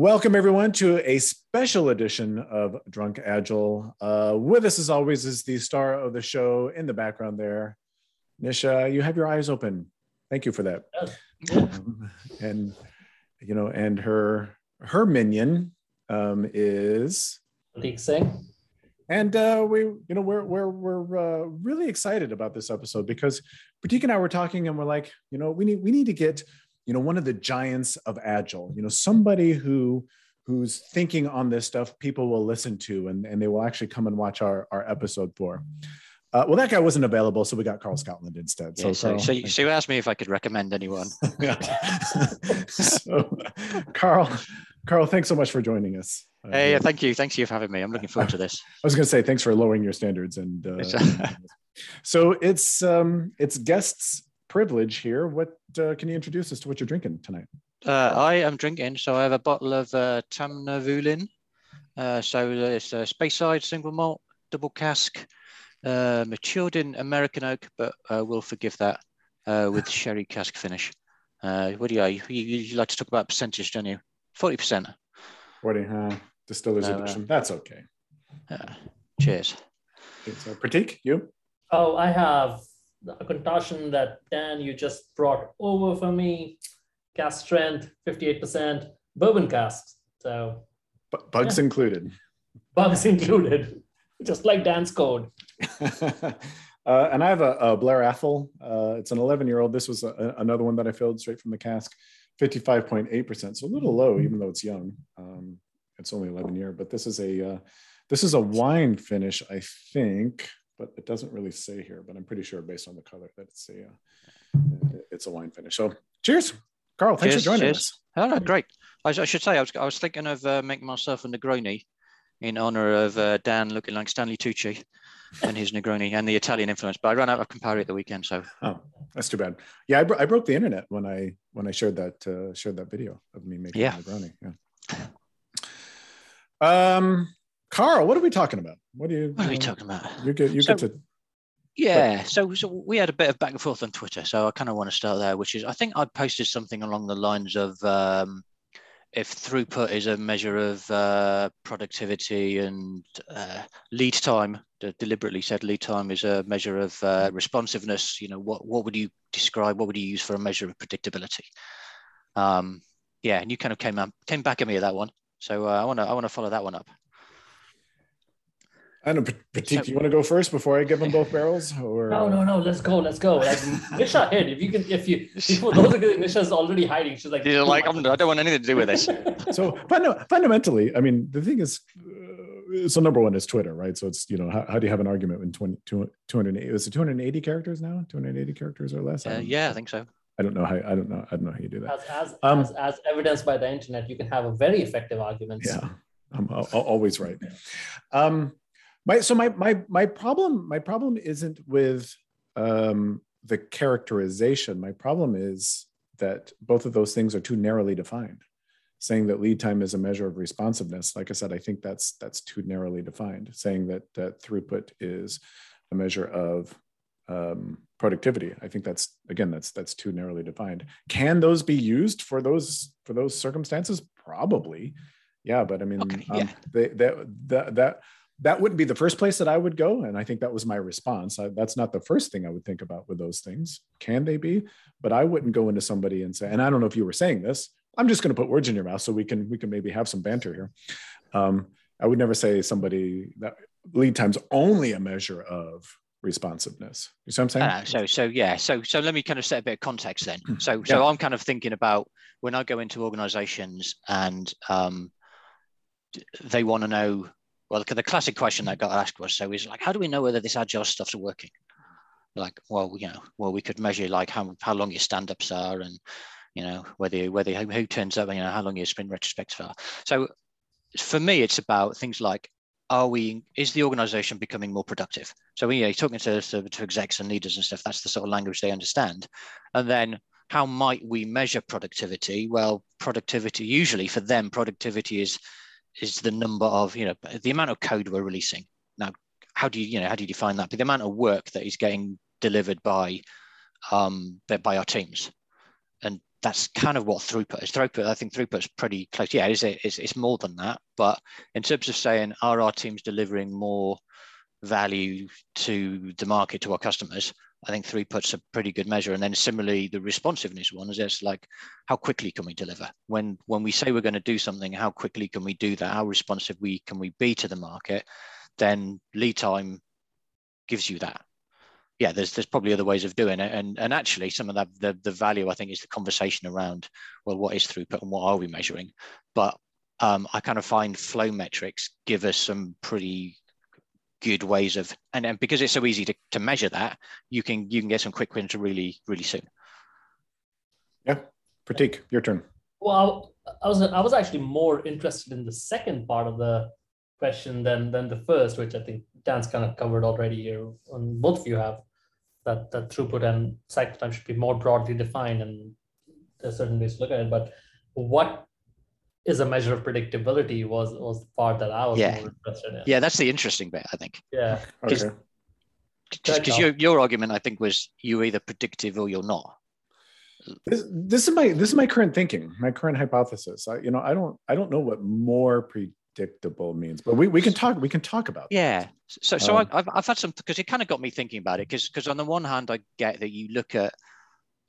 Welcome, everyone, to a special edition of Drunk Agile. Uh, with us, as always, is the star of the show in the background there. Nisha, you have your eyes open. Thank you for that. Um, and, you know, and her her minion um, is Prateek Singh. And uh, we, you know, we're we're we're uh, really excited about this episode because Prateek and I were talking, and we're like, you know, we need we need to get you know one of the giants of agile you know somebody who who's thinking on this stuff people will listen to and, and they will actually come and watch our, our episode for. Uh, well that guy wasn't available so we got karl scotland instead. So yeah, so, karl, so, you, so you asked me if i could recommend anyone. So karl karl thanks so much for joining us. Hey uh, thank you. Thanks you for having me. I'm looking forward to this. I was going to say thanks for lowering your standards and uh, so it's um it's guests privilege here. What uh, can you introduce us to what you're drinking tonight? Uh, I am drinking, so I have a bottle of uh, Tamnavulin. Uh, so it's a Speyside single malt, double cask, uh, matured in American oak, but uh, we'll forgive that uh, with sherry cask finish. Uh, what do you, you, you like to talk about percentage, don't you? 40%. 40, huh? Distiller's no, edition. That's okay. cheers. So, Prateek, you? Oh, I have a contortion that Dan you just brought over for me. Cast strength, 58%, bourbon cask. So B- bugs yeah. included. Bugs included, just like Dan's code. uh, and I have a, a Blair Athol. Uh, it's an 11 year old. This was a, another one that I filled straight from the cask, 55.8%. So a little low, even though it's young. Um, it's only 11 year, but this is a uh, this is a wine finish, I think but it doesn't really say here, but I'm pretty sure based on the color that it's a, uh, it's a wine finish. So cheers, Karl. Thanks cheers, for joining cheers. us. Oh, great. I, I, should say, I was, I was thinking of uh, making myself a Negroni in honor of uh, Dan looking like Stanley Tucci and his Negroni and the Italian influence, but I ran out of Campari at the weekend. So, oh, that's too bad. Yeah. I, bro- I broke the internet when I, when I shared that, uh, shared that video of me making yeah. Negroni. Yeah. Um, Karl, what are we talking about? What are you? What are we talking about? You get you so, get to. Yeah, so so we had a bit of back and forth on Twitter, so I kind of want to start there, which is I think I posted something along the lines of um, if throughput is a measure of uh, productivity and uh, lead time, deliberately said lead time is a measure of uh, responsiveness. You know, what what would you describe? What would you use for a measure of predictability? Um, yeah, and you kind of came up, came back at me at that one, so uh, I want to I want to follow that one up. I don't know, Prateek, you want to go first before I give them both barrels? Or no, no, no. Let's go. Let's go. Like Nisha hid. If you can, if you, for those of Nisha's already hiding. She's like, You're like, I'm, I don't want anything to do with this. so fundamentally, I mean, the thing is, uh, so number one is Twitter, right? So it's you know, how, how do you have an argument when 20, 280? Is it 280 characters now? 280 characters or less? I uh, yeah, I think so. I don't know how I don't know I don't know how you do that. As as, um, as, as evidenced by the internet, you can have a very effective argument. Yeah, I'm always right. Um, my so my my my problem my problem isn't with um, the characterization. My problem is that both of those things are too narrowly defined. Saying that lead time is a measure of responsiveness, like I said, I think that's that's too narrowly defined. Saying that that throughput is a measure of um, productivity, I think that's again that's that's too narrowly defined. Can those be used for those for those circumstances? Probably, yeah. But I mean, okay, um, yeah. they, that that that that wouldn't be the first place that I would go. And I think that was my response. I, that's not the first thing I would think about with those things. Can they be? But I wouldn't go into somebody and say, and I don't know if you were saying this, I'm just going to put words in your mouth so we can, we can maybe have some banter here. Um, I would never say somebody that lead time's only a measure of responsiveness. You see what I'm saying? Uh, so, so yeah. So, so let me kind of set a bit of context then. Hmm. So, yeah. so I'm kind of thinking about when I go into organizations and um, they want to know well, the classic question that got asked was, so is like, how do we know whether this agile stuff's working? Like, well, you know, well, we could measure like how, how long your stand-ups are and, you know, whether, whether who, turns up, you know, how long your sprint retrospects are. So for me, it's about things like, are we, is the organization becoming more productive? So we, you know, talking to, to, to execs and leaders and stuff, that's the sort of language they understand. And then how might we measure productivity? Well, productivity, usually for them, productivity is is the number of you know the amount of code we're releasing now how do you you know how do you define that but the amount of work that is getting delivered by um by our teams and that's kind of what throughput is. Throughput, I think throughput's pretty close. Yeah, is it? It's, it's more than that. But in terms of saying, are our teams delivering more value to the market, to our customers? I think throughput's a pretty good measure. And then similarly, the responsiveness one is just like, how quickly can we deliver? When when we say we're going to do something, how quickly can we do that? How responsive we can we be to the market? Then lead time gives you that yeah, there's there's probably other ways of doing it, and and actually some of that the the value I think is the conversation around well, what is throughput and what are we measuring? But um, I kind of find flow metrics give us some pretty good ways of and, and because it's so easy to, to measure that, you can you can get some quick wins really really soon. Yeah, Prateek, your turn. Well, I was I was actually more interested in the second part of the question than than the first, which I think Dan's kind of covered already here. On both of you have that, that throughput and cycle time should be more broadly defined and there's certain ways to look at it. But what is a measure of predictability was was the part that I was yeah. more interested in. Yeah, that's the interesting bit, I think. Yeah. Okay. Because your, your argument, I think, was you're either predictive or you're not. This, this is my this is my current thinking, my current hypothesis. I, you know, I don't I don't know what more predictable means but we, we can talk we can talk about yeah so so um, I've, I've had some because it kind of got me thinking about it because because on the one hand i get that you look at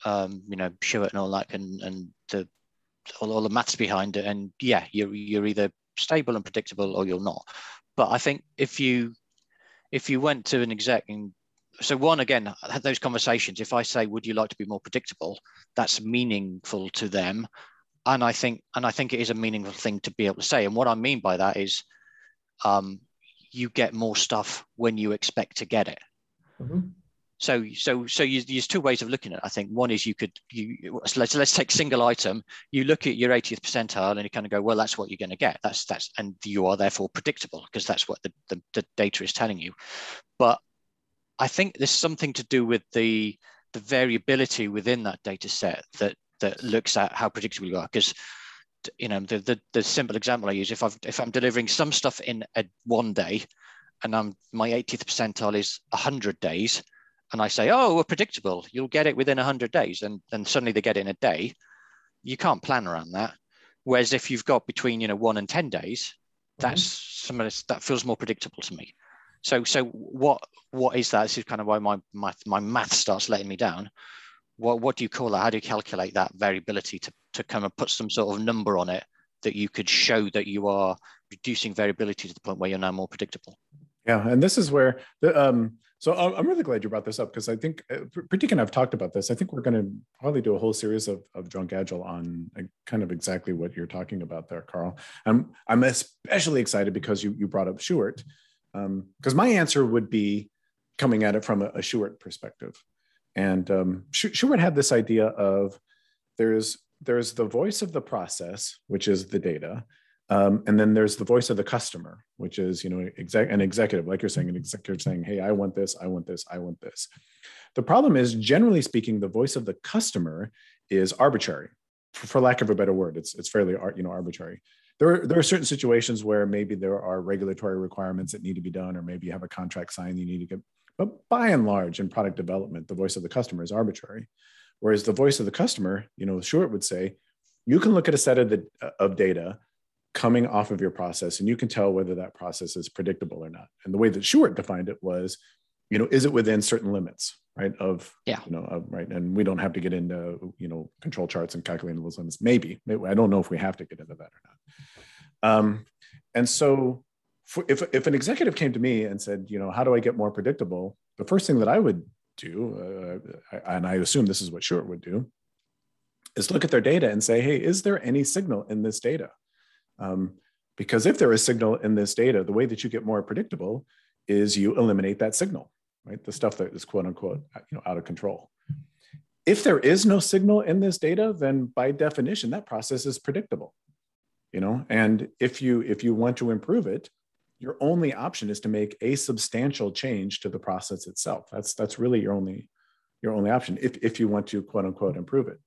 um you know Shewhart and all that and and the all, all the maths behind it and yeah you're you're either stable and predictable or you're not but i think if you if you went to an exec and so one again I had those conversations if i say would you like to be more predictable that's meaningful to them and I think and I think it is a meaningful thing to be able to say. And what I mean by that is, um, you get more stuff when you expect to get it. Mm-hmm. So so so you, there's two ways of looking at it. I think one is you could you so let's let's take single item. You look at your 80th percentile and you kind of go, well, that's what you're going to get. That's that's and you are therefore predictable because that's what the, the, the data is telling you. But I think there's something to do with the the variability within that data set that that looks at how predictable you are. Because you know the, the, the simple example I use if I've if I'm delivering some stuff in a one day, and I'm my 80th percentile is 100 days, and I say, oh, we're predictable, you'll get it within 100 days, and then suddenly they get it in a day, you can't plan around that. Whereas if you've got between you know one and 10 days, mm-hmm. that's some of this, that feels more predictable to me. So so what what is that? This is kind of why my my, my math starts letting me down what, what do you call that? How do you calculate that variability to, to kind of put some sort of number on it that you could show that you are reducing variability to the point where you're now more predictable? Yeah, and this is where the um, so I'm really glad you brought this up because I think uh, Prateek and I've talked about this. I think we're going to probably do a whole series of, of Drunk Agile on kind of exactly what you're talking about there, Karl. I'm I'm especially excited because you you brought up Shewhart because um, my answer would be coming at it from a, a Shewhart perspective. And um, Shewhart had this idea of there's there's the voice of the process, which is the data, um, and then there's the voice of the customer, which is you know exec- an executive, like you're saying, an executive saying, "Hey, I want this, I want this, I want this." The problem is, generally speaking, the voice of the customer is arbitrary, for, for lack of a better word. It's it's fairly you know arbitrary. There are, there are certain situations where maybe there are regulatory requirements that need to be done, or maybe you have a contract signed, you need to get but by and large, in product development, the voice of the customer is arbitrary. Whereas the voice of the customer, you know, Shewhart would say, you can look at a set of, the, of data coming off of your process and you can tell whether that process is predictable or not. And the way that Shewhart defined it was, you know, is it within certain limits, right? Of, yeah, you know, of, right. And we don't have to get into, you know, control charts and calculating those limits. Maybe, maybe I don't know if we have to get into that or not. Um, and so for, if, if an executive came to me and said, you know, how do I get more predictable? The first thing that I would do, uh, and I assume this is what Shewhart would do, is look at their data and say, hey, is there any signal in this data? Um, because if there is signal in this data, the way that you get more predictable is you eliminate that signal, right? The stuff that is quote unquote, you know, out of control. If there is no signal in this data, then by definition, that process is predictable, you know. And if you if you want to improve it, your only option is to make a substantial change to the process itself. That's that's really your only your only option if, if you want to quote unquote improve it.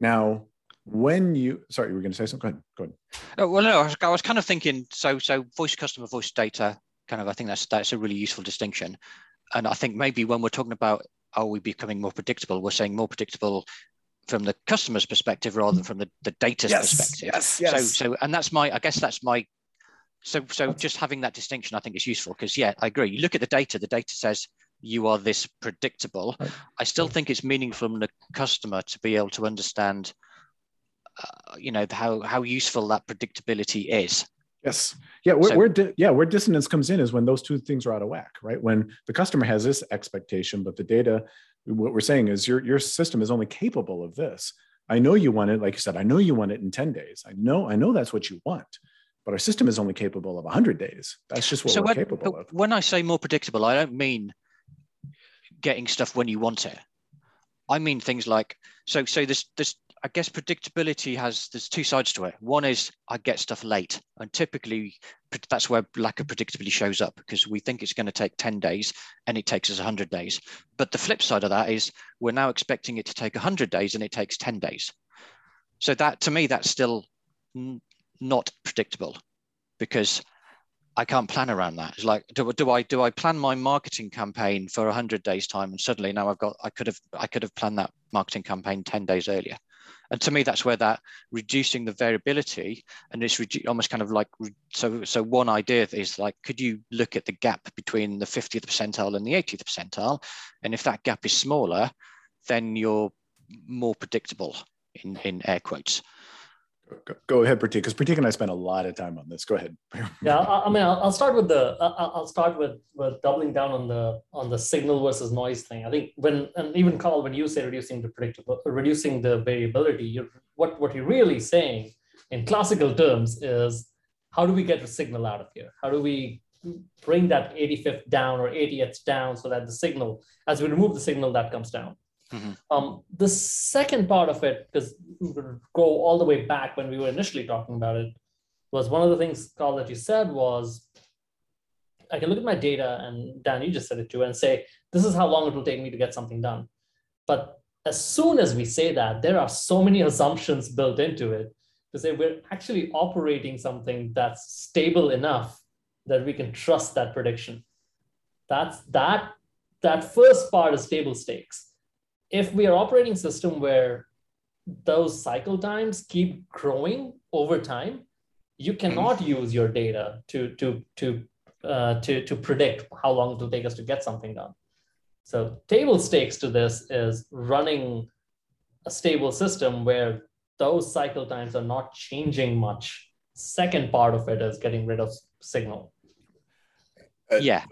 Now, when you sorry, you were going to say something. Go ahead. Go ahead. Oh, well, no, I was, I was kind of thinking. So, so voice customer, voice data. Kind of, I think that's that's a really useful distinction. And I think maybe when we're talking about are we becoming more predictable, we're saying more predictable from the customer's perspective rather than from the, the data's yes, perspective. Yes, yes. So so and that's my I guess that's my so so just having that distinction I think is useful because yeah, I agree. You look at the data, the data says you are this predictable. Right. I still think it's meaningful from the customer to be able to understand uh, you know how how useful that predictability is. Yes. Yeah. Where, so, where di- yeah where dissonance comes in is when those two things are out of whack, right? When the customer has this expectation, but the data, what we're saying is your your system is only capable of this. I know you want it, like you said. I know you want it in ten days. I know I know that's what you want but our system is only capable of 100 days. That's just what so we're when, capable of. When I say more predictable, I don't mean getting stuff when you want it. I mean things like so. So this this I guess predictability has there's two sides to it. One is I get stuff late, and typically that's where lack of predictability shows up because we think it's going to take 10 days and it takes us 100 days. But the flip side of that is we're now expecting it to take 100 days and it takes 10 days. So that to me that's still not predictable because I can't plan around that. It's like, do, do I do I plan my marketing campaign for 100 days time and suddenly now I've got I could have I could have planned that marketing campaign 10 days earlier. And to me, that's where that reducing the variability and it's almost kind of like so. So one idea is like, could you look at the gap between the 50th percentile and the 80th percentile, and if that gap is smaller, then you're more predictable in in air quotes. Go, ahead, Prateek, because Prateek and I spent a lot of time on this. Go ahead. yeah, I, I mean, I'll, I'll, start with the I'll start with with doubling down on the on the signal versus noise thing. I think when and even Karl, when you say reducing the predictable, uh, reducing the variability, you what what you're really saying in classical terms is how do we get the signal out of here? How do we bring that 85th down or 80th down so that the signal, as we remove the signal, that comes down. Mm-hmm. Um, the second part of it, because we go all the way back when we were initially talking about it, was one of the things, Karl, that you said was I can look at my data, and Dan, you just said it too, and say, this is how long it will take me to get something done. But as soon as we say that, there are so many assumptions built into it to say we're actually operating something that's stable enough that we can trust that prediction. That's that that first part is table stakes if we are operating system where those cycle times keep growing over time, you cannot mm-hmm. use your data to to to uh, to to predict how long it will take us to get something done. So table stakes to this is running a stable system where those cycle times are not changing much. Second part of it is getting rid of signal. Uh, yeah.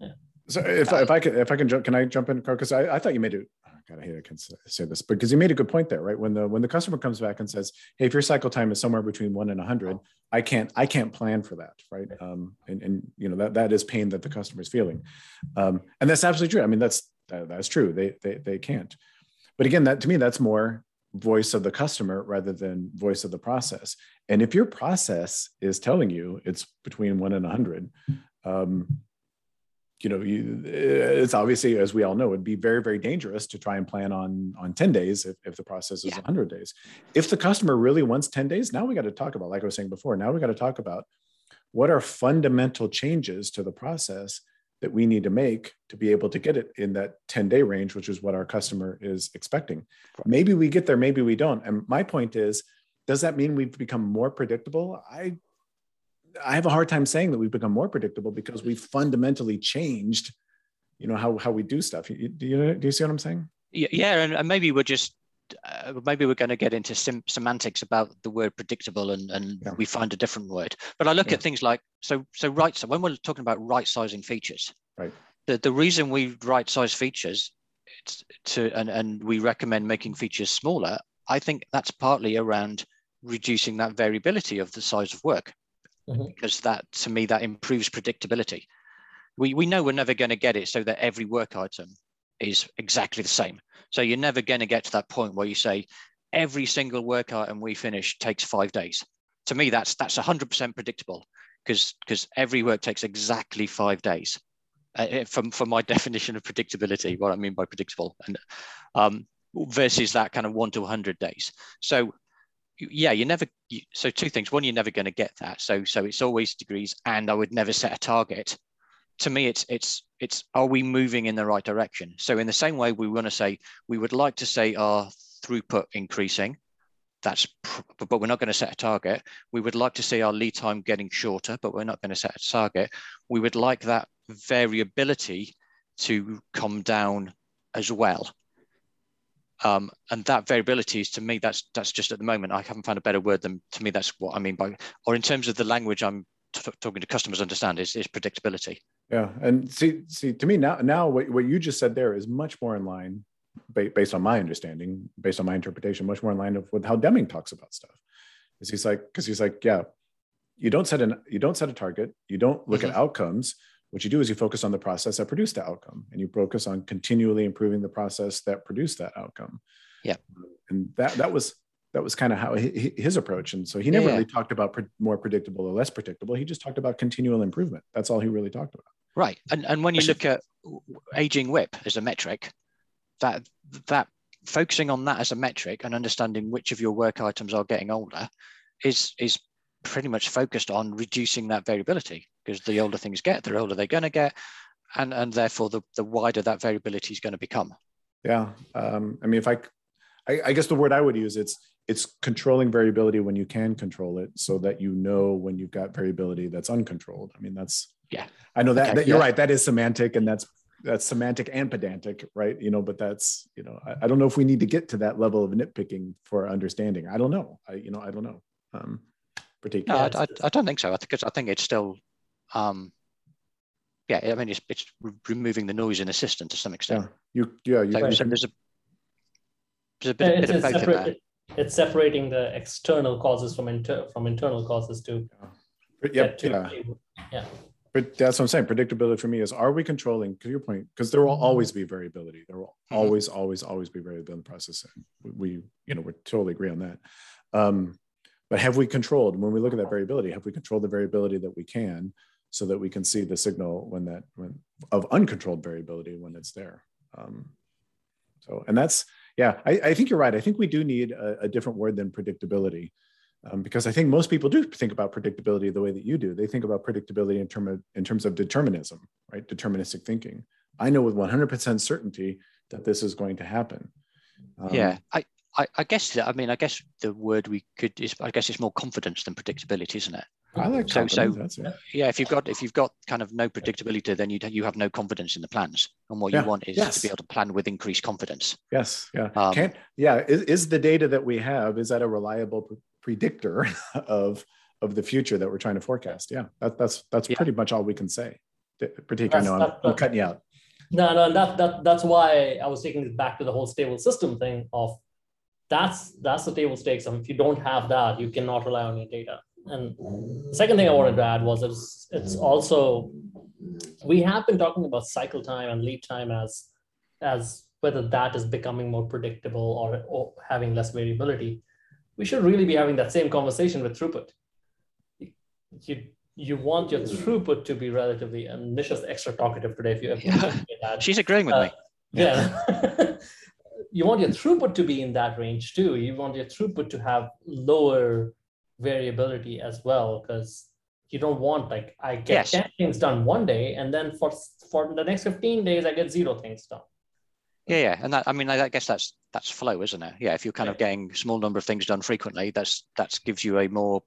yeah. So if, if I can if I can jump, can I jump in, Because I, I thought you made it God, I hate I can say this, because you made a good point there, right? When the when the customer comes back and says, "Hey, if your cycle time is somewhere between one and a hundred, I can't I can't plan for that, right?" Um, and and you know that that is pain that the customer is feeling, um, and that's absolutely true. I mean, that's that, that's true. They they they can't. But again, that to me, that's more voice of the customer rather than voice of the process. And if your process is telling you it's between one and a hundred, um, you know you, eh, it's obviously as we all know it'd be very very dangerous to try and plan on on 10 days if, if the process is yeah. 100 days. If the customer really wants 10 days now we got to talk about like i was saying before now we got to talk about what are fundamental changes to the process that we need to make to be able to get it in that 10 day range which is what our customer is expecting. Maybe we get there maybe we don't. And my point is does that mean we've become more predictable? I I have a hard time saying that we've become more predictable because we've fundamentally changed, you know, how how we do stuff. Do you do you see what I'm saying? Yeah, and, and maybe we're just uh, maybe we're going to get into sim- semantics about the word predictable and, and yeah. we find a different word but i look yeah. at things like so so right so when we're talking about right sizing features right the, the reason we right size features it's to and, and we recommend making features smaller i think that's partly around reducing that variability of the size of work mm-hmm. because that to me that improves predictability. We we know we're never going to get it so that every work item is exactly the same. So you're never going to get to that point where you say every single work item we finish takes five days. To me, that's that's 100% predictable because because every work takes exactly five days. Uh, from from my definition of predictability, what I mean by predictable, and um, versus that kind of one to 100 days. So yeah you're never so two things one you're never going to get that so so it's always degrees and i would never set a target to me it's it's it's are we moving in the right direction so in the same way we want to say we would like to say our throughput increasing. That's, but we're not going to set a target. We would like to see our lead time getting shorter, but we're not going to set a target. We would like that variability to come down as well. Um, and that variability is to me that's that's just at the moment I haven't found a better word than to me that's what I mean by or in terms of the language I'm talking to customers understand is, is predictability. Yeah, and see see to me now now what, what you just said there is much more in line based on my understanding, based on my interpretation, much more in line with how Deming talks about stuff. Is he's like because he's like yeah, you don't set an you don't set a target, you don't look mm-hmm. at outcomes, what you do is you focus on the process that produced the outcome and you focus on continually improving the process that produced that outcome. Yeah. And that that was that was kind of how his approach and so he never yeah, really talked about pre- more predictable or less predictable. He just talked about continual improvement. That's all he really talked about. Right and, and when you look at aging WIP as a metric that that focusing on that as a metric and understanding which of your work items are getting older is is pretty much focused on reducing that variability because the older things get, the older they're going to get, and and therefore the the wider that variability is going to become. Yeah, um, I mean, if I, I, I guess the word I would use it's it's controlling variability when you can control it, so that you know when you've got variability that's uncontrolled. I mean, that's yeah. I know that, okay, that you're yeah. right. That is semantic, and that's that's semantic and pedantic, right? You know, but that's you know, I, I, don't know if we need to get to that level of nitpicking for understanding. I don't know. I you know, I don't know. Um, no, I, I, I, don't think so. I think I think it's still, um, yeah. I mean, it's it's removing the noise in the system to some extent. Yeah, you yeah. You, so, right. so there's a there's a bit, it's, bit of both in there. It's separating the external causes from inter from internal causes too. Yeah. Yep. To, yeah. yeah. But that's what I'm saying. Predictability for me is: Are we controlling? To your point, because there will always be variability. There will mm-hmm. always, always, always be variability in the process. We, we, you know, we totally agree on that. Um, but have we controlled when we look at that variability have we controlled the variability that we can so that we can see the signal when that when of uncontrolled variability when it's there? Um, so and that's yeah I, I, think you're right. I think we do need a, a different word than predictability um, because i think most people do think about predictability the way that you do. They think about predictability in, term of, in terms of determinism right? Deterministic thinking. I know with 100% certainty that this is going to happen. Um, yeah i I, I guess I mean I guess the word we could is I guess it's more confidence than predictability, isn't it? I like so so yeah. If you've got if you've got kind of no predictability, then you you have no confidence in the plans, and what yeah. you want is yes. to be able to plan with increased confidence. Yes, yeah, um, Can't, yeah. Is, is the data that we have is that a reliable predictor of of the future that we're trying to forecast? Yeah, that, that's that's yeah. pretty much all we can say. Particularly, I know I'm, I'm cutting you out. No, no, that that that's why I was taking it back to the whole stable system thing of that's that's the table stakes. And if you don't have that, you cannot rely on your data. And the second thing I wanted to add was it's, it's also we have been talking about cycle time and lead time as as whether that is becoming more predictable or, or having less variability. We should really be having that same conversation with throughput. You you want your throughput to be relatively and Nisha's extra talkative today if you ever yeah. She's agreeing with uh, me. Yeah. you want your throughput to be in that range too. You want your throughput to have lower variability as well, because you don't want like I get yes. 10 things done one day and then for for the next 15 days I get zero things done. Yeah, yeah. And that I mean I guess that's that's flow, isn't it? Yeah, if you're kind yeah. of getting small number of things done frequently, that's that gives you a more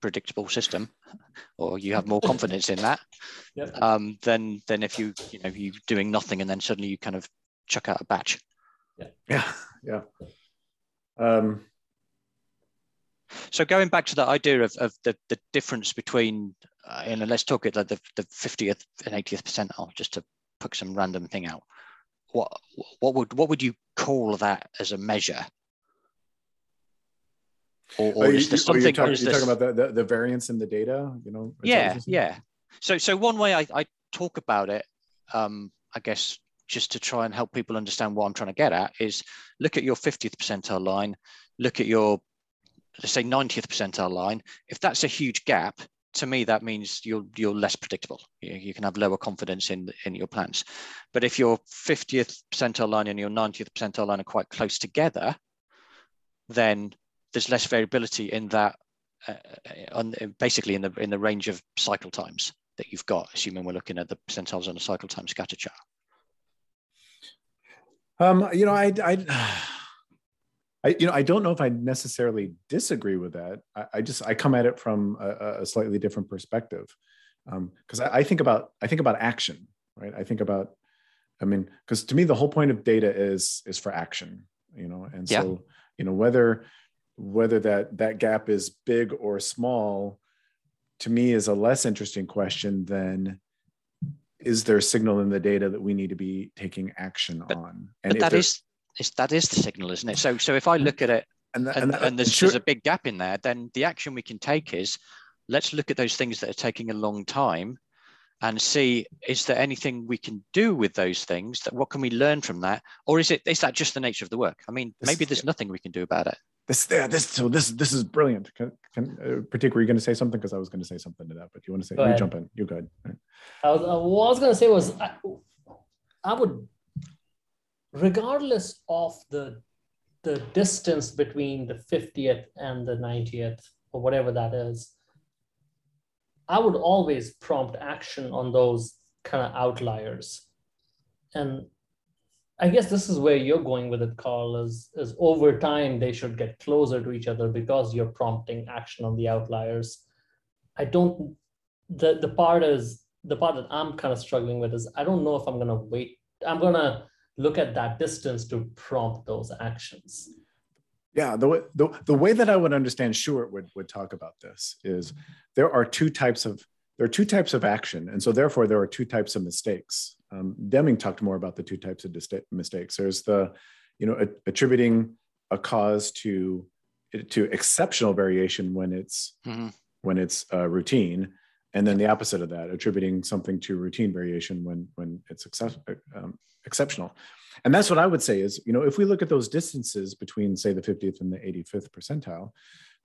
predictable system or you have more confidence in that yep. um, then then if you you know you're doing nothing and then suddenly you kind of chuck out a batch yeah. Yeah. Um, so going back to the idea of, of the, the difference between, uh, and let's talk it like the, the 50th and 80th percentile, just to pick some random thing out. What what would what would you call that as a measure? Or, or you, is there something? You're, talking, you're talking about the, the, the, variance in the data, you know? Yeah, yeah. So so one way I, I talk about it, um, I guess just to try and help people understand what I'm trying to get at is look at your 50th percentile line, look at your, let's say 90th percentile line. If that's a huge gap, to me, that means you're, you're less predictable. You, you can have lower confidence in, in your plans. But if your 50th percentile line and your 90th percentile line are quite close together, then there's less variability in that, uh, on, basically in the, in the range of cycle times that you've got, assuming we're looking at the percentiles on a cycle time scatter chart. Um, you know, I, I, I, you know, I don't know if I necessarily disagree with that. I, I just I come at it from a, a slightly different perspective, because um, I, I think about I think about action, right? I think about, I mean, because to me the whole point of data is is for action, you know, and so yeah. you know whether whether that that gap is big or small, to me is a less interesting question than is there a signal in the data that we need to be taking action but, on? And but that is that is the signal, isn't it? So so if I look at it and, and, and, and there's, sure. there's a big gap in there, then the action we can take is let's look at those things that are taking a long time and see is there anything we can do with those things that what can we learn from that or is it is that just the nature of the work i mean maybe there's nothing we can do about it this yeah this so this this is brilliant. Can, can uh, particularly going to say something? Because i was going to say something to that but you want to say go you ahead. jump in. You go ahead right. I was, uh, what i was going to say was I, I would regardless of the the distance between the 50th and the 90th or whatever that is i would always prompt action on those kind of outliers. And i guess this is where you're going with it karl is, is over time they should get closer to each other because you're prompting action on the outliers i don't the, the part is the part that i'm kind of struggling with is i don't know if i'm to wait i'm to look at that distance to prompt those actions. Yeah, the, the, the way that I would understand Shewhart would, would talk about this is there are two types of there are two types of action, and so therefore there are two types of mistakes. Um, Deming talked more about the two types of mistakes. There's the, you know, attributing a cause to to exceptional variation when it's mm-hmm. when it's uh, routine, and then the opposite of that, attributing something to routine variation when when it's excess, um, exceptional. And that's what I would say is, you know, if we look at those distances between, say, the 50th and the 85th percentile,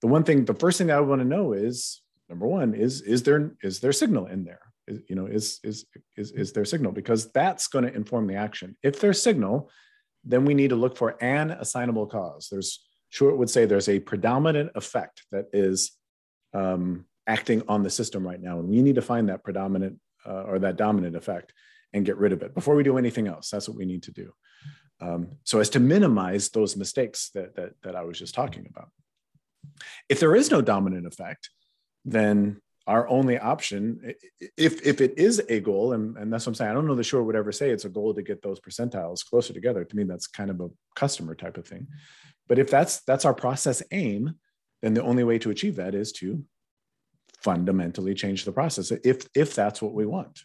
the one thing, the first thing I want to know is number one, is is there is there signal in there? Is, you know, is is is is there signal? Because that's going to inform the action. If there's signal, then we need to look for an assignable cause. There's Shewhart would say there's a predominant effect that is um, acting on the system right now, and we need to find that predominant uh, or that dominant effect and get rid of it before we do anything else. That's what we need to do. Um, so as to minimize those mistakes that, that, that I was just talking about. If there is no dominant effect, then our only option, if, if it is a goal, and, and that's what I'm saying, I don't know the Shewhart would ever say it's a goal to get those percentiles closer together. To me, that's kind of a customer type of thing. But if that's that's our process aim, then the only way to achieve that is to fundamentally change the process if if that's what we want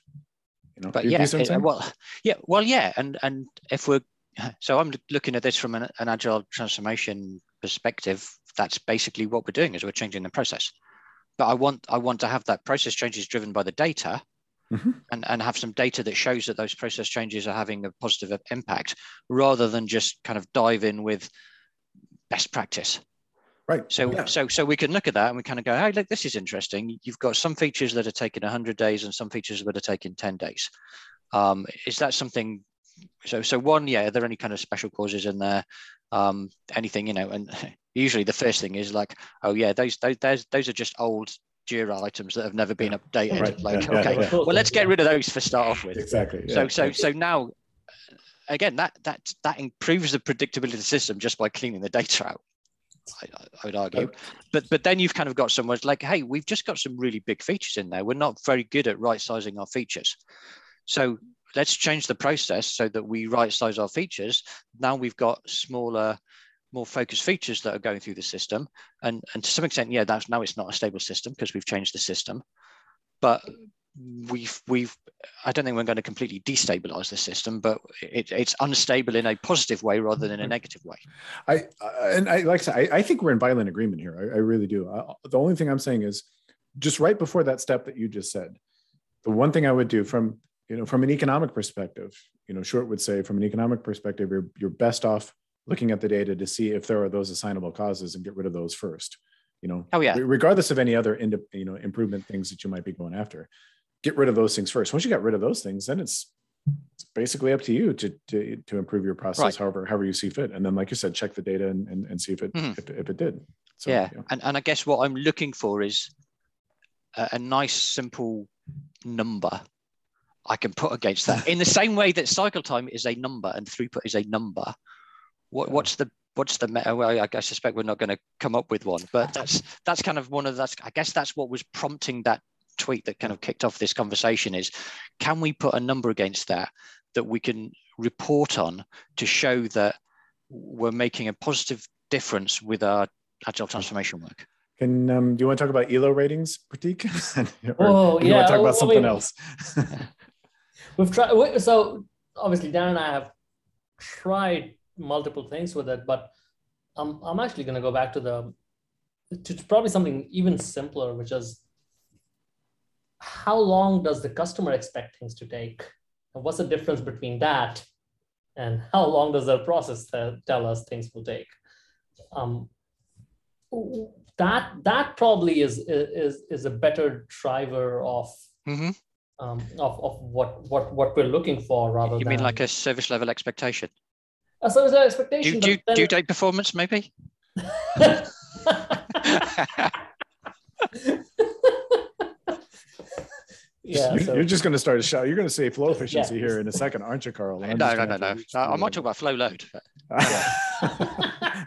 you know, but yeah, it, eh, well, yeah, well, yeah, and and if we're so I'm looking at this from an, an agile transformation perspective. That's basically what we're doing is we're changing the process. But I want I want to have that process changes driven by the data, mm-hmm. and and have some data that shows that those process changes are having a positive impact, rather than just kind of dive in with best practice. Right. So yeah. so so we can look at that and we kind of go, hey, look, this is interesting. You've got some features that are taking 100 days and some features that are taking 10 days. Um, is that something? So so one, yeah. Are there any kind of special causes in there? Um, anything, you know? And usually the first thing is like, oh yeah, those those those, those are just old Jira items that have never been updated. Right. Like, yeah, okay, yeah, yeah. well, let's get rid of those for start off with. Exactly. So, so, so now, again, that that that improves the predictability of the system just by cleaning the data out. I, I, would argue. But but then you've kind of got somewhere like, hey, we've just got some really big features in there. We're not very good at right sizing our features. So let's change the process so that we right size our features. Now we've got smaller, more focused features that are going through the system. And, and to some extent, yeah, that's now it's not a stable system because we've changed the system. But we've we've I don't think we're going to completely destabilize the system, but it, it's unstable in a positive way rather than a mm-hmm. negative way. I and I like I, say, I, I think we're in violent agreement here. I, I really do. I, the only thing I'm saying is just right before that step that you just said, the one thing I would do from you know from an economic perspective, you know, Shewhart would say from an economic perspective, you're you're best off looking at the data to see if there are those assignable causes and get rid of those first you know oh yeah regardless of any other you know improvement things that you might be going after get rid of those things first. Once you got rid of those things, then it's it's basically up to you to to, to improve your process right. however however you see fit and then like you said check the data and, and, and see if it mm-hmm. if, if, it did so, yeah. yeah. and and i guess what i'm looking for is a, a, nice simple number i can put against that in the same way that cycle time is a number and throughput is a number what, what's the what's the well I, I suspect we're not going to come up with one but that's that's kind of one of that's i guess that's what was prompting that tweet that kind of kicked off this conversation is can we put a number against that that we can report on to show that we're making a positive difference with our agile transformation work? Can um, do you want to talk about elo ratings prateek? Or oh do you yeah want to talk about well, something we, else? we've tried so obviously dan and i have tried multiple things with it, but I'm, I'm actually going to go back to the to probably something even simpler, which is how long does the customer expect things to take? And what's the difference between that and how long does their process tell us things will take? Um, that that probably is is is a better driver of mm-hmm. um, of, of what what what we're looking for rather you than, mean like a service level expectation a service level expectation. Due, due, due date performance, maybe. yeah, so. you're just going to start a shout. You're going to say flow efficiency yeah. here in a second, aren't you, Karl? No, no, no, no. I might talk about flow load.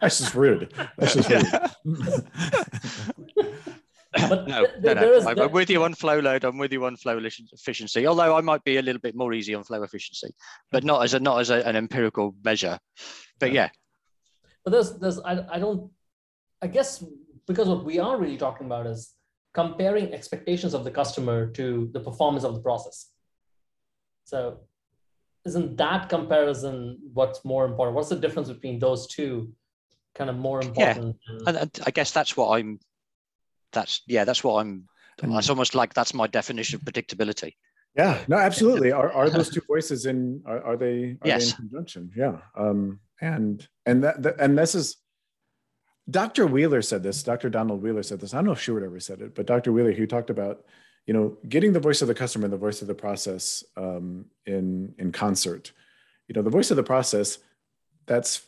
That's just rude. That's just rude. but no, no, no. I'm with you on flow load. I'm with you on flow efficiency. Although I might be a little bit more easy on flow efficiency, but not as a not as a, an empirical measure. But yeah. But there's there's I, I don't I guess because what we are really talking about is comparing expectations of the customer to the performance of the process. So isn't that comparison what's more important? What's the difference between those two kind of more important? Yeah. And I guess that's what I'm that's yeah, that's what I'm. It's almost like that's my definition of predictability. Yeah, no, absolutely. Are, are those two voices in? Are, are they? Are yes. They in conjunction? Yeah. Um, and and that, that and this is. Dr. Wheeler said this. Dr. Donald Wheeler said this. I don't know if Shewhart ever said it, but Dr. Wheeler, he talked about, you know, getting the voice of the customer and the voice of the process um, in in concert. You know, the voice of the process. That's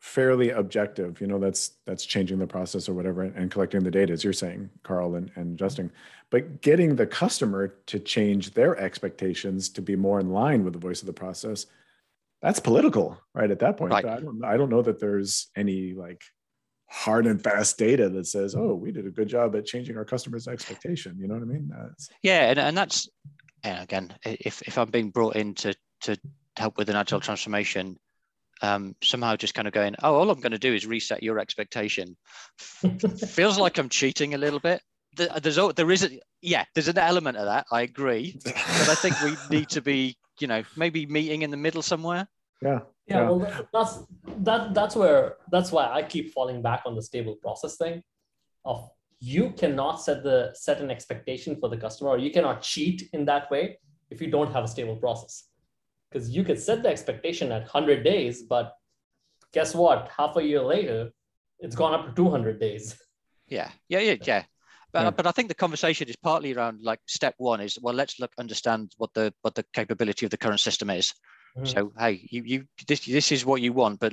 fairly objective you know that's that's changing the process or whatever and collecting the data as you're saying karl and, and mm-hmm. adjusting but getting the customer to change their expectations to be more in line with the voice of the process that's political right at that point. Right. i don't i don't know that there's any like hard and fast data that says oh we did a good job at changing our customers expectation. You know what i mean? That's... yeah and, and that's and again if if i'm being brought in to to help with an agile transformation um, somehow just kind of going, oh, all I'm going to do is reset your expectation. Feels like I'm cheating a little bit. There's there is a, yeah, there's an element of that. I agree, but I think we need to be, you know, maybe meeting in the middle somewhere. Yeah. Yeah, yeah. well, that's that. That's where that's why I keep falling back on the stable process thing. Of you cannot set the set an expectation for the customer, or you cannot cheat in that way if you don't have a stable process because you could set the expectation at 100 days, but guess what? Half a year later, it's gone up to 200 days. Yeah, yeah, yeah, yeah. But, yeah. but I think the conversation is partly around like step one is well, let's look understand what the what the capability of the current system is. Mm-hmm. So hey, you you this this is what you want, but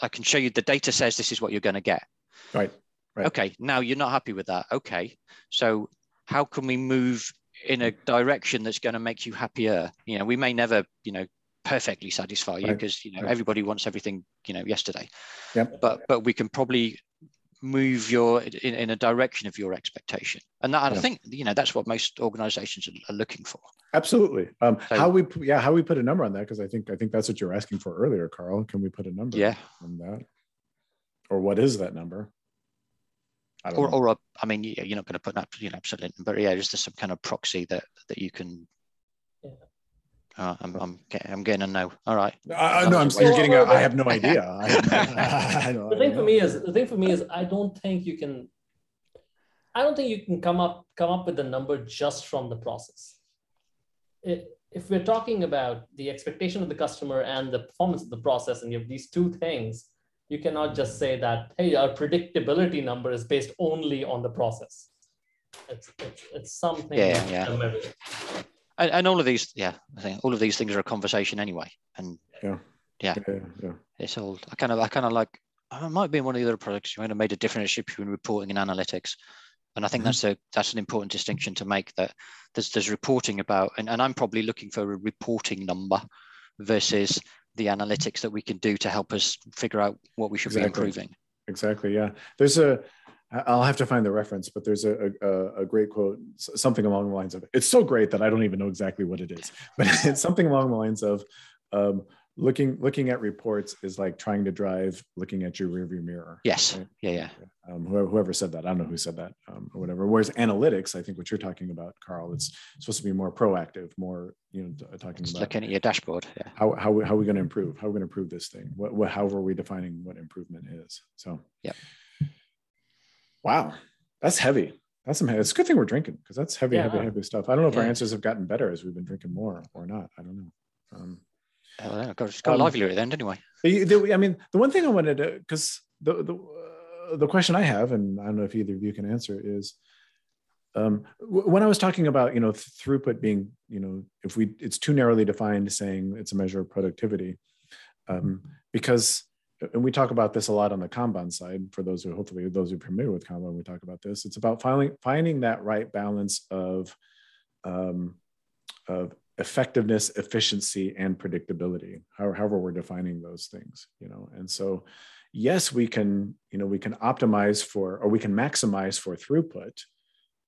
I can show you the data says this is what you're going to get. Right. Right. Okay. Now you're not happy with that. Okay. So how can we move in a direction that's going to make you happier. You know we may never you know perfectly satisfy you because right. you know right. everybody wants everything you know yesterday. Yep. but but we can probably move your in, in a direction of your expectation. And that, i think you know that's what most organizations are, are looking for. Absolutely. Um, so, how we yeah how we put a number on that because i think i think that's what you're asking for earlier karl. Can we put a number yeah. on that? Or what is that number or, or a, I mean, you're not going to put that, you know, absolute, but yeah, is there some kind of proxy that that you can? Yeah. Uh, I'm, I'm, getting, I'm getting a no. All right. Uh, no, I'm you're getting. A, I have no idea. I have no, the thing for me is the thing for me is I don't think you can. I don't think you can come up come up with a number just from the process. It, if we're talking about the expectation of the customer and the performance of the process, and you have these two things, you cannot just say that, hey, our predictability number is based only on the process. It's, it's, it's something. Yeah, yeah. And, and, all of these, yeah, I think all of these things are a conversation anyway. And yeah, yeah, yeah, yeah. it's all, I kind of, I kind of like, I might be in one of the other products, you might have made a difference between reporting and analytics. And I think mm-hmm. that's a that's an important distinction to make that there's there's reporting about and, and I'm probably looking for a reporting number versus the analytics that we can do to help us figure out what we should exactly. be improving. Exactly. Yeah. There's a. I'll have to find the reference, but there's a, a, a, great quote, something along the lines of, "It's so great that I don't even know exactly what it is," but it's something along the lines of, um, looking looking at reports is like trying to drive looking at your rearview mirror yes. right? yeah yeah. Um, whoever, whoever, said that i don't know who said that um, or whatever. Whereas analytics i think what you're talking about karl it's supposed to be more proactive more you know talking Just about looking at your dashboard yeah. how, how, how are we going to improve how are we going to improve this thing? What, what how are we defining what improvement is? So yeah wow. That's heavy. That's some it's a good thing we're drinking because that's heavy yeah. heavy heavy stuff. I don't know if yeah. our answers have gotten better as we've been drinking more or not. I don't know. Um, Oh, got, got um, livelier at the end anyway. The, the, I mean, the one thing I wanted to, because the the uh, the question I have, and I don't know if either of you can answer, is um, when I was talking about you know throughput being you know if we it's too narrowly defined, saying it's a measure of productivity, um, because and we talk about this a lot on the Kanban side. For those who hopefully those who are familiar with Kanban, we talk about this. It's about finding finding that right balance of um, of effectiveness efficiency and predictability however we're defining those things you know? And so yes we can you know we can optimize for or we can maximize for throughput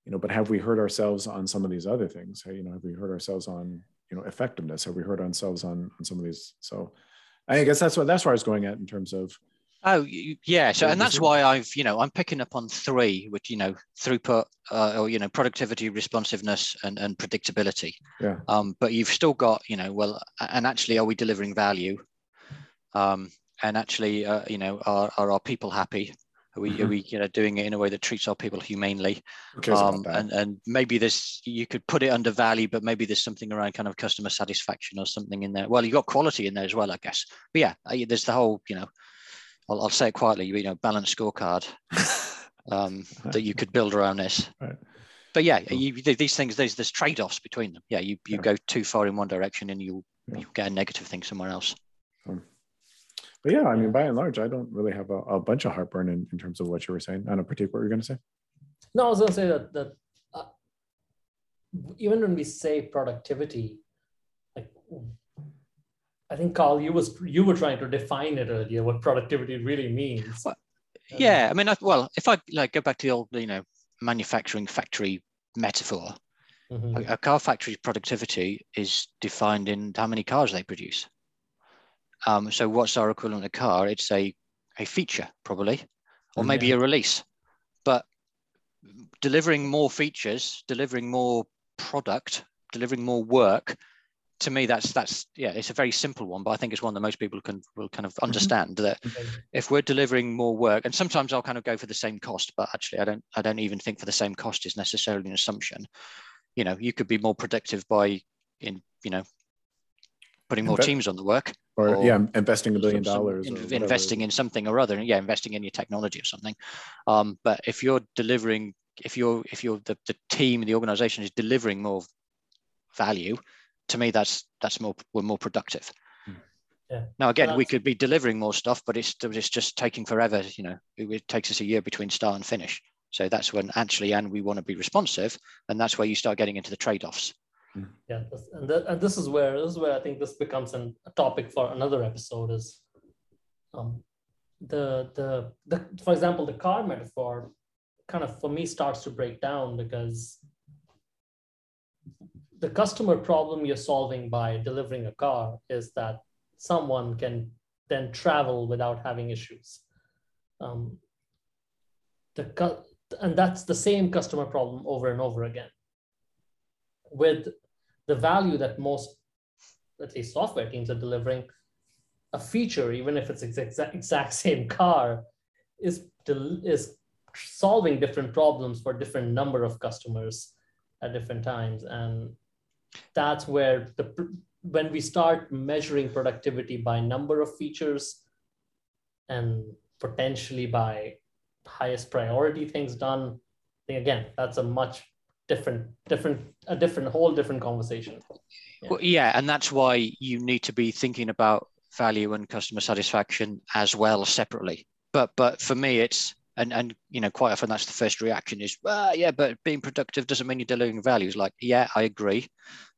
you know but have we heard ourselves on some of these other things? You know have we heard ourselves on you know effectiveness? Have we heard ourselves on on some of these? So i guess that's what that's where i was going at in terms of Oh yeah, so and that's why I've you know I'm picking up on three, which you know throughput uh, or you know productivity, responsiveness, and and predictability. Yeah. Um, but you've still got you know well, and actually, are we delivering value? Um, and actually, uh, you know, are are our people happy? Are we, mm-hmm. are we you know doing it in a way that treats our people humanely? Um, and and maybe this you could put it under value, but maybe there's something around kind of customer satisfaction or something in there. Well, you got quality in there as well, I guess. But yeah, there's the whole you know I'll, I'll say it quietly, you know, balanced scorecard um, that you could build around this. Right. But yeah, you, these things, there's, there's trade-offs between them. Yeah, you, you yeah. go too far in one direction and you yeah. you get a negative thing somewhere else. But yeah, I mean, by and large, I don't really have a, a bunch of heartburn in, in, terms of what you were saying. I don't particular what you're going to say. No, I was going to say that that uh, even when we say productivity, like I think Karl, you was you were trying to define it earlier what productivity really means. Well, yeah, I mean, I, well, if I like go back to the old, you know, manufacturing factory metaphor, mm-hmm. a, a, car factory's productivity is defined in how many cars they produce. Um, so, what's our equivalent of a car? It's a a feature probably, or mm-hmm. maybe a release. But delivering more features, delivering more product, delivering more work to me that's that's yeah it's a very simple one but i think it's one that most people can will kind of mm-hmm. understand that if we're delivering more work and sometimes i'll kind of go for the same cost but actually i don't i don't even think for the same cost is necessarily an assumption. You know you could be more productive by in you know putting more teams on the work or, or yeah investing a billion dollars in, investing in something or other yeah investing in your technology or something. Um, but if you're delivering if you're if you're the, the team the organization is delivering more value to me that's that's more we're more productive hmm. yeah. now again we could be delivering more stuff but it's it's just taking forever you know it, it, takes us a year between start and finish so that's when actually and we want to be responsive and that's where you start getting into the trade-offs hmm. yeah and, the, and this is where this is where i think this becomes an, a topic for another episode is um, the, the the for example the car metaphor kind of for me starts to break down because the customer problem you're solving by delivering a car is that someone can then travel without having issues. Um, the and that's the same customer problem over and over again. With the value that most, at least software teams are delivering, a feature, even if it's exact, exact same car, is is solving different problems for different number of customers at different times. And that's where the when we start measuring productivity by number of features and potentially by highest priority things done again that's a much different different a different whole different conversation yeah. Well, yeah and that's why you need to be thinking about value and customer satisfaction as well separately but but for me it's and and you know quite often that's the first reaction is well, yeah but being productive doesn't mean you're delivering value values like yeah i agree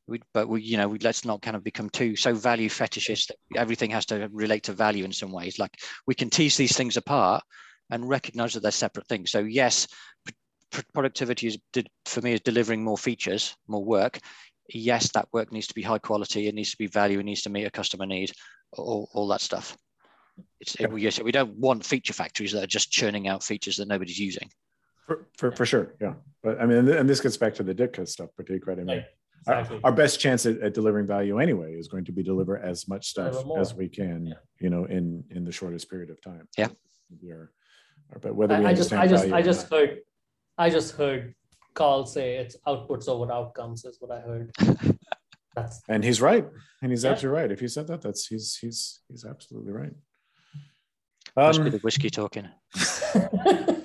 We, but we, you know, we, let's not kind of become too so value fetishist. Everything has to relate to value in some ways. Like we can tease these things apart and recognize that they're separate things. So yes, productivity is for me is delivering more features, more work. Yes, that work needs to be high quality. It needs to be value. It needs to meet a customer need. All, all that stuff. It's yeah. yes, we don't want feature factories that are just churning out features that nobody's using. For, for, for sure, yeah. But I mean, and this gets back to the Ditka stuff, particularly. Right. Exactly. Our, our, best chance at, at, delivering value anyway is going to be deliver as much stuff as we can, yeah. you know, in in the shortest period of time. Yeah. Our, but whether we I, I just, I just, I just heard, I just heard Karl say it's outputs over outcomes is what I heard. That's and he's right, and he's yeah. absolutely right. If he said that, that's he's he's he's absolutely right. Must um, be the whiskey talking.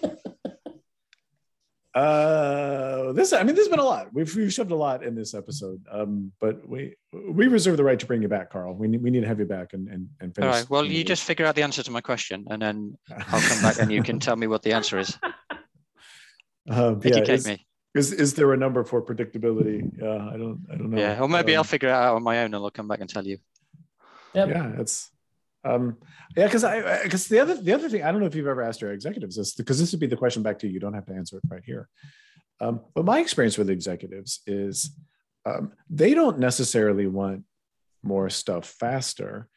uh this i mean there's been a lot. We've, we've shoved a lot in this episode um but we we reserve the right to bring you back karl. We need, we need to have you back and and, and finish all right well you just figure out the answer to my question and then i'll come back and you can tell me what the answer is. Um, educate is, me. is is there a number for predictability? Yeah i don't i don't know. Yeah or maybe um, i'll figure it out on my own and i'll come back and tell you. Yep. yeah it's um, yeah, because I because the other the other thing I don't know if you've ever asked your executives this because this would be the question back to you. You don't have to answer it right here. Um, but my experience with executives is um, they don't necessarily want more stuff faster.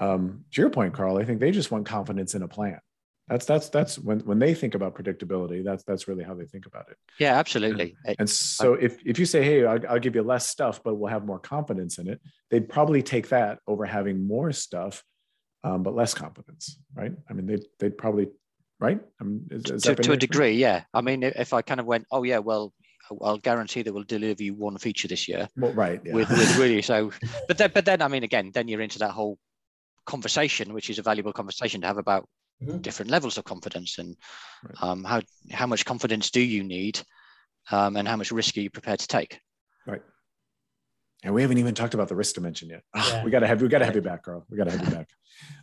Um, to your point, Karl, I think they just want confidence in a plan. That's that's that's when when they think about predictability. That's that's really how they think about it. Yeah, absolutely. And, and so if if you say, hey, I'll, I'll give you less stuff, but we'll have more confidence in it, they'd probably take that over having more stuff um, but less competence, right? I mean, they'd, they'd probably, right? I mean, is, is to, to a degree, yeah. I mean, if I kind of went, oh, yeah, well, I'll guarantee that we'll deliver you one feature this year. Well, right. Yeah. With, with really, so, but then, but then, I mean, again, then you're into that whole conversation, which is a valuable conversation to have about mm-hmm. different levels of confidence and right. um, how how much confidence do you need, um, and how much risk are you prepared to take? Right. And we haven't even talked about the risk dimension yet. Oh, yeah. We got to have we got to have you back, Karl. We got to have you back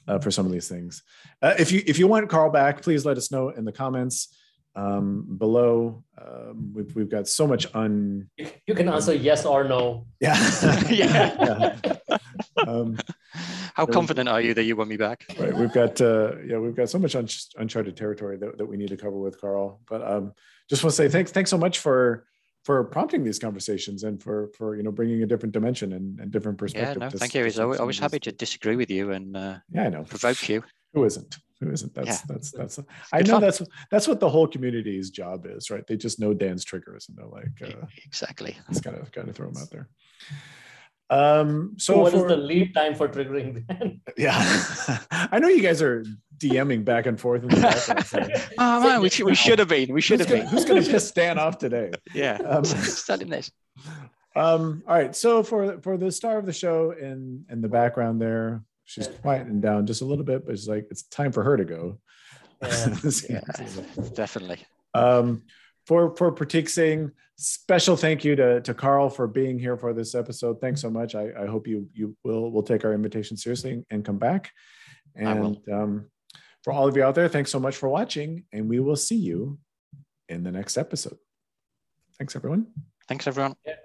uh, for some of these things. Uh, if you if you want Karl back, please let us know in the comments um, below. Um, we've we've got so much un. You can answer yes or no. Yeah. yeah. yeah. Um, How confident are you that you want me back? Right. We've got uh, yeah, we've got so much un- uncharted territory that, that we need to cover with Karl. But um, just want to say thanks thanks so much for for prompting these conversations and for for you know bringing a different dimension and, and different perspective. Yeah, no, thank you. I was happy to disagree with you and uh, yeah, I know provoke you. Who isn't? Who isn't? That's yeah. that's that's. I know fun. that's that's what the whole community's job is, right? They just know Dan's triggers and they're like, uh, exactly. It's kind of kind of throw them out there. Um, so, so what for, is the lead time for triggering Dan? Yeah, I know you guys are DMing back and forth. In the background. oh man, we should, we should have been. We should who's have gonna, been. Who's going to piss Dan off today? Yeah, um, studying this. Um, all right, so for for the star of the show in in the background there, she's quieting down just a little bit, but she's like it's time for her to go. Yeah, yeah definitely. Um, for for Prateek Singh, special thank you to, to Karl for being here for this episode. Thanks so much. I, I hope you you will will take our invitation seriously and come back. And um, for all of you out there, thanks so much for watching, and we will see you in the next episode. Thanks, everyone. Thanks, everyone. Yeah.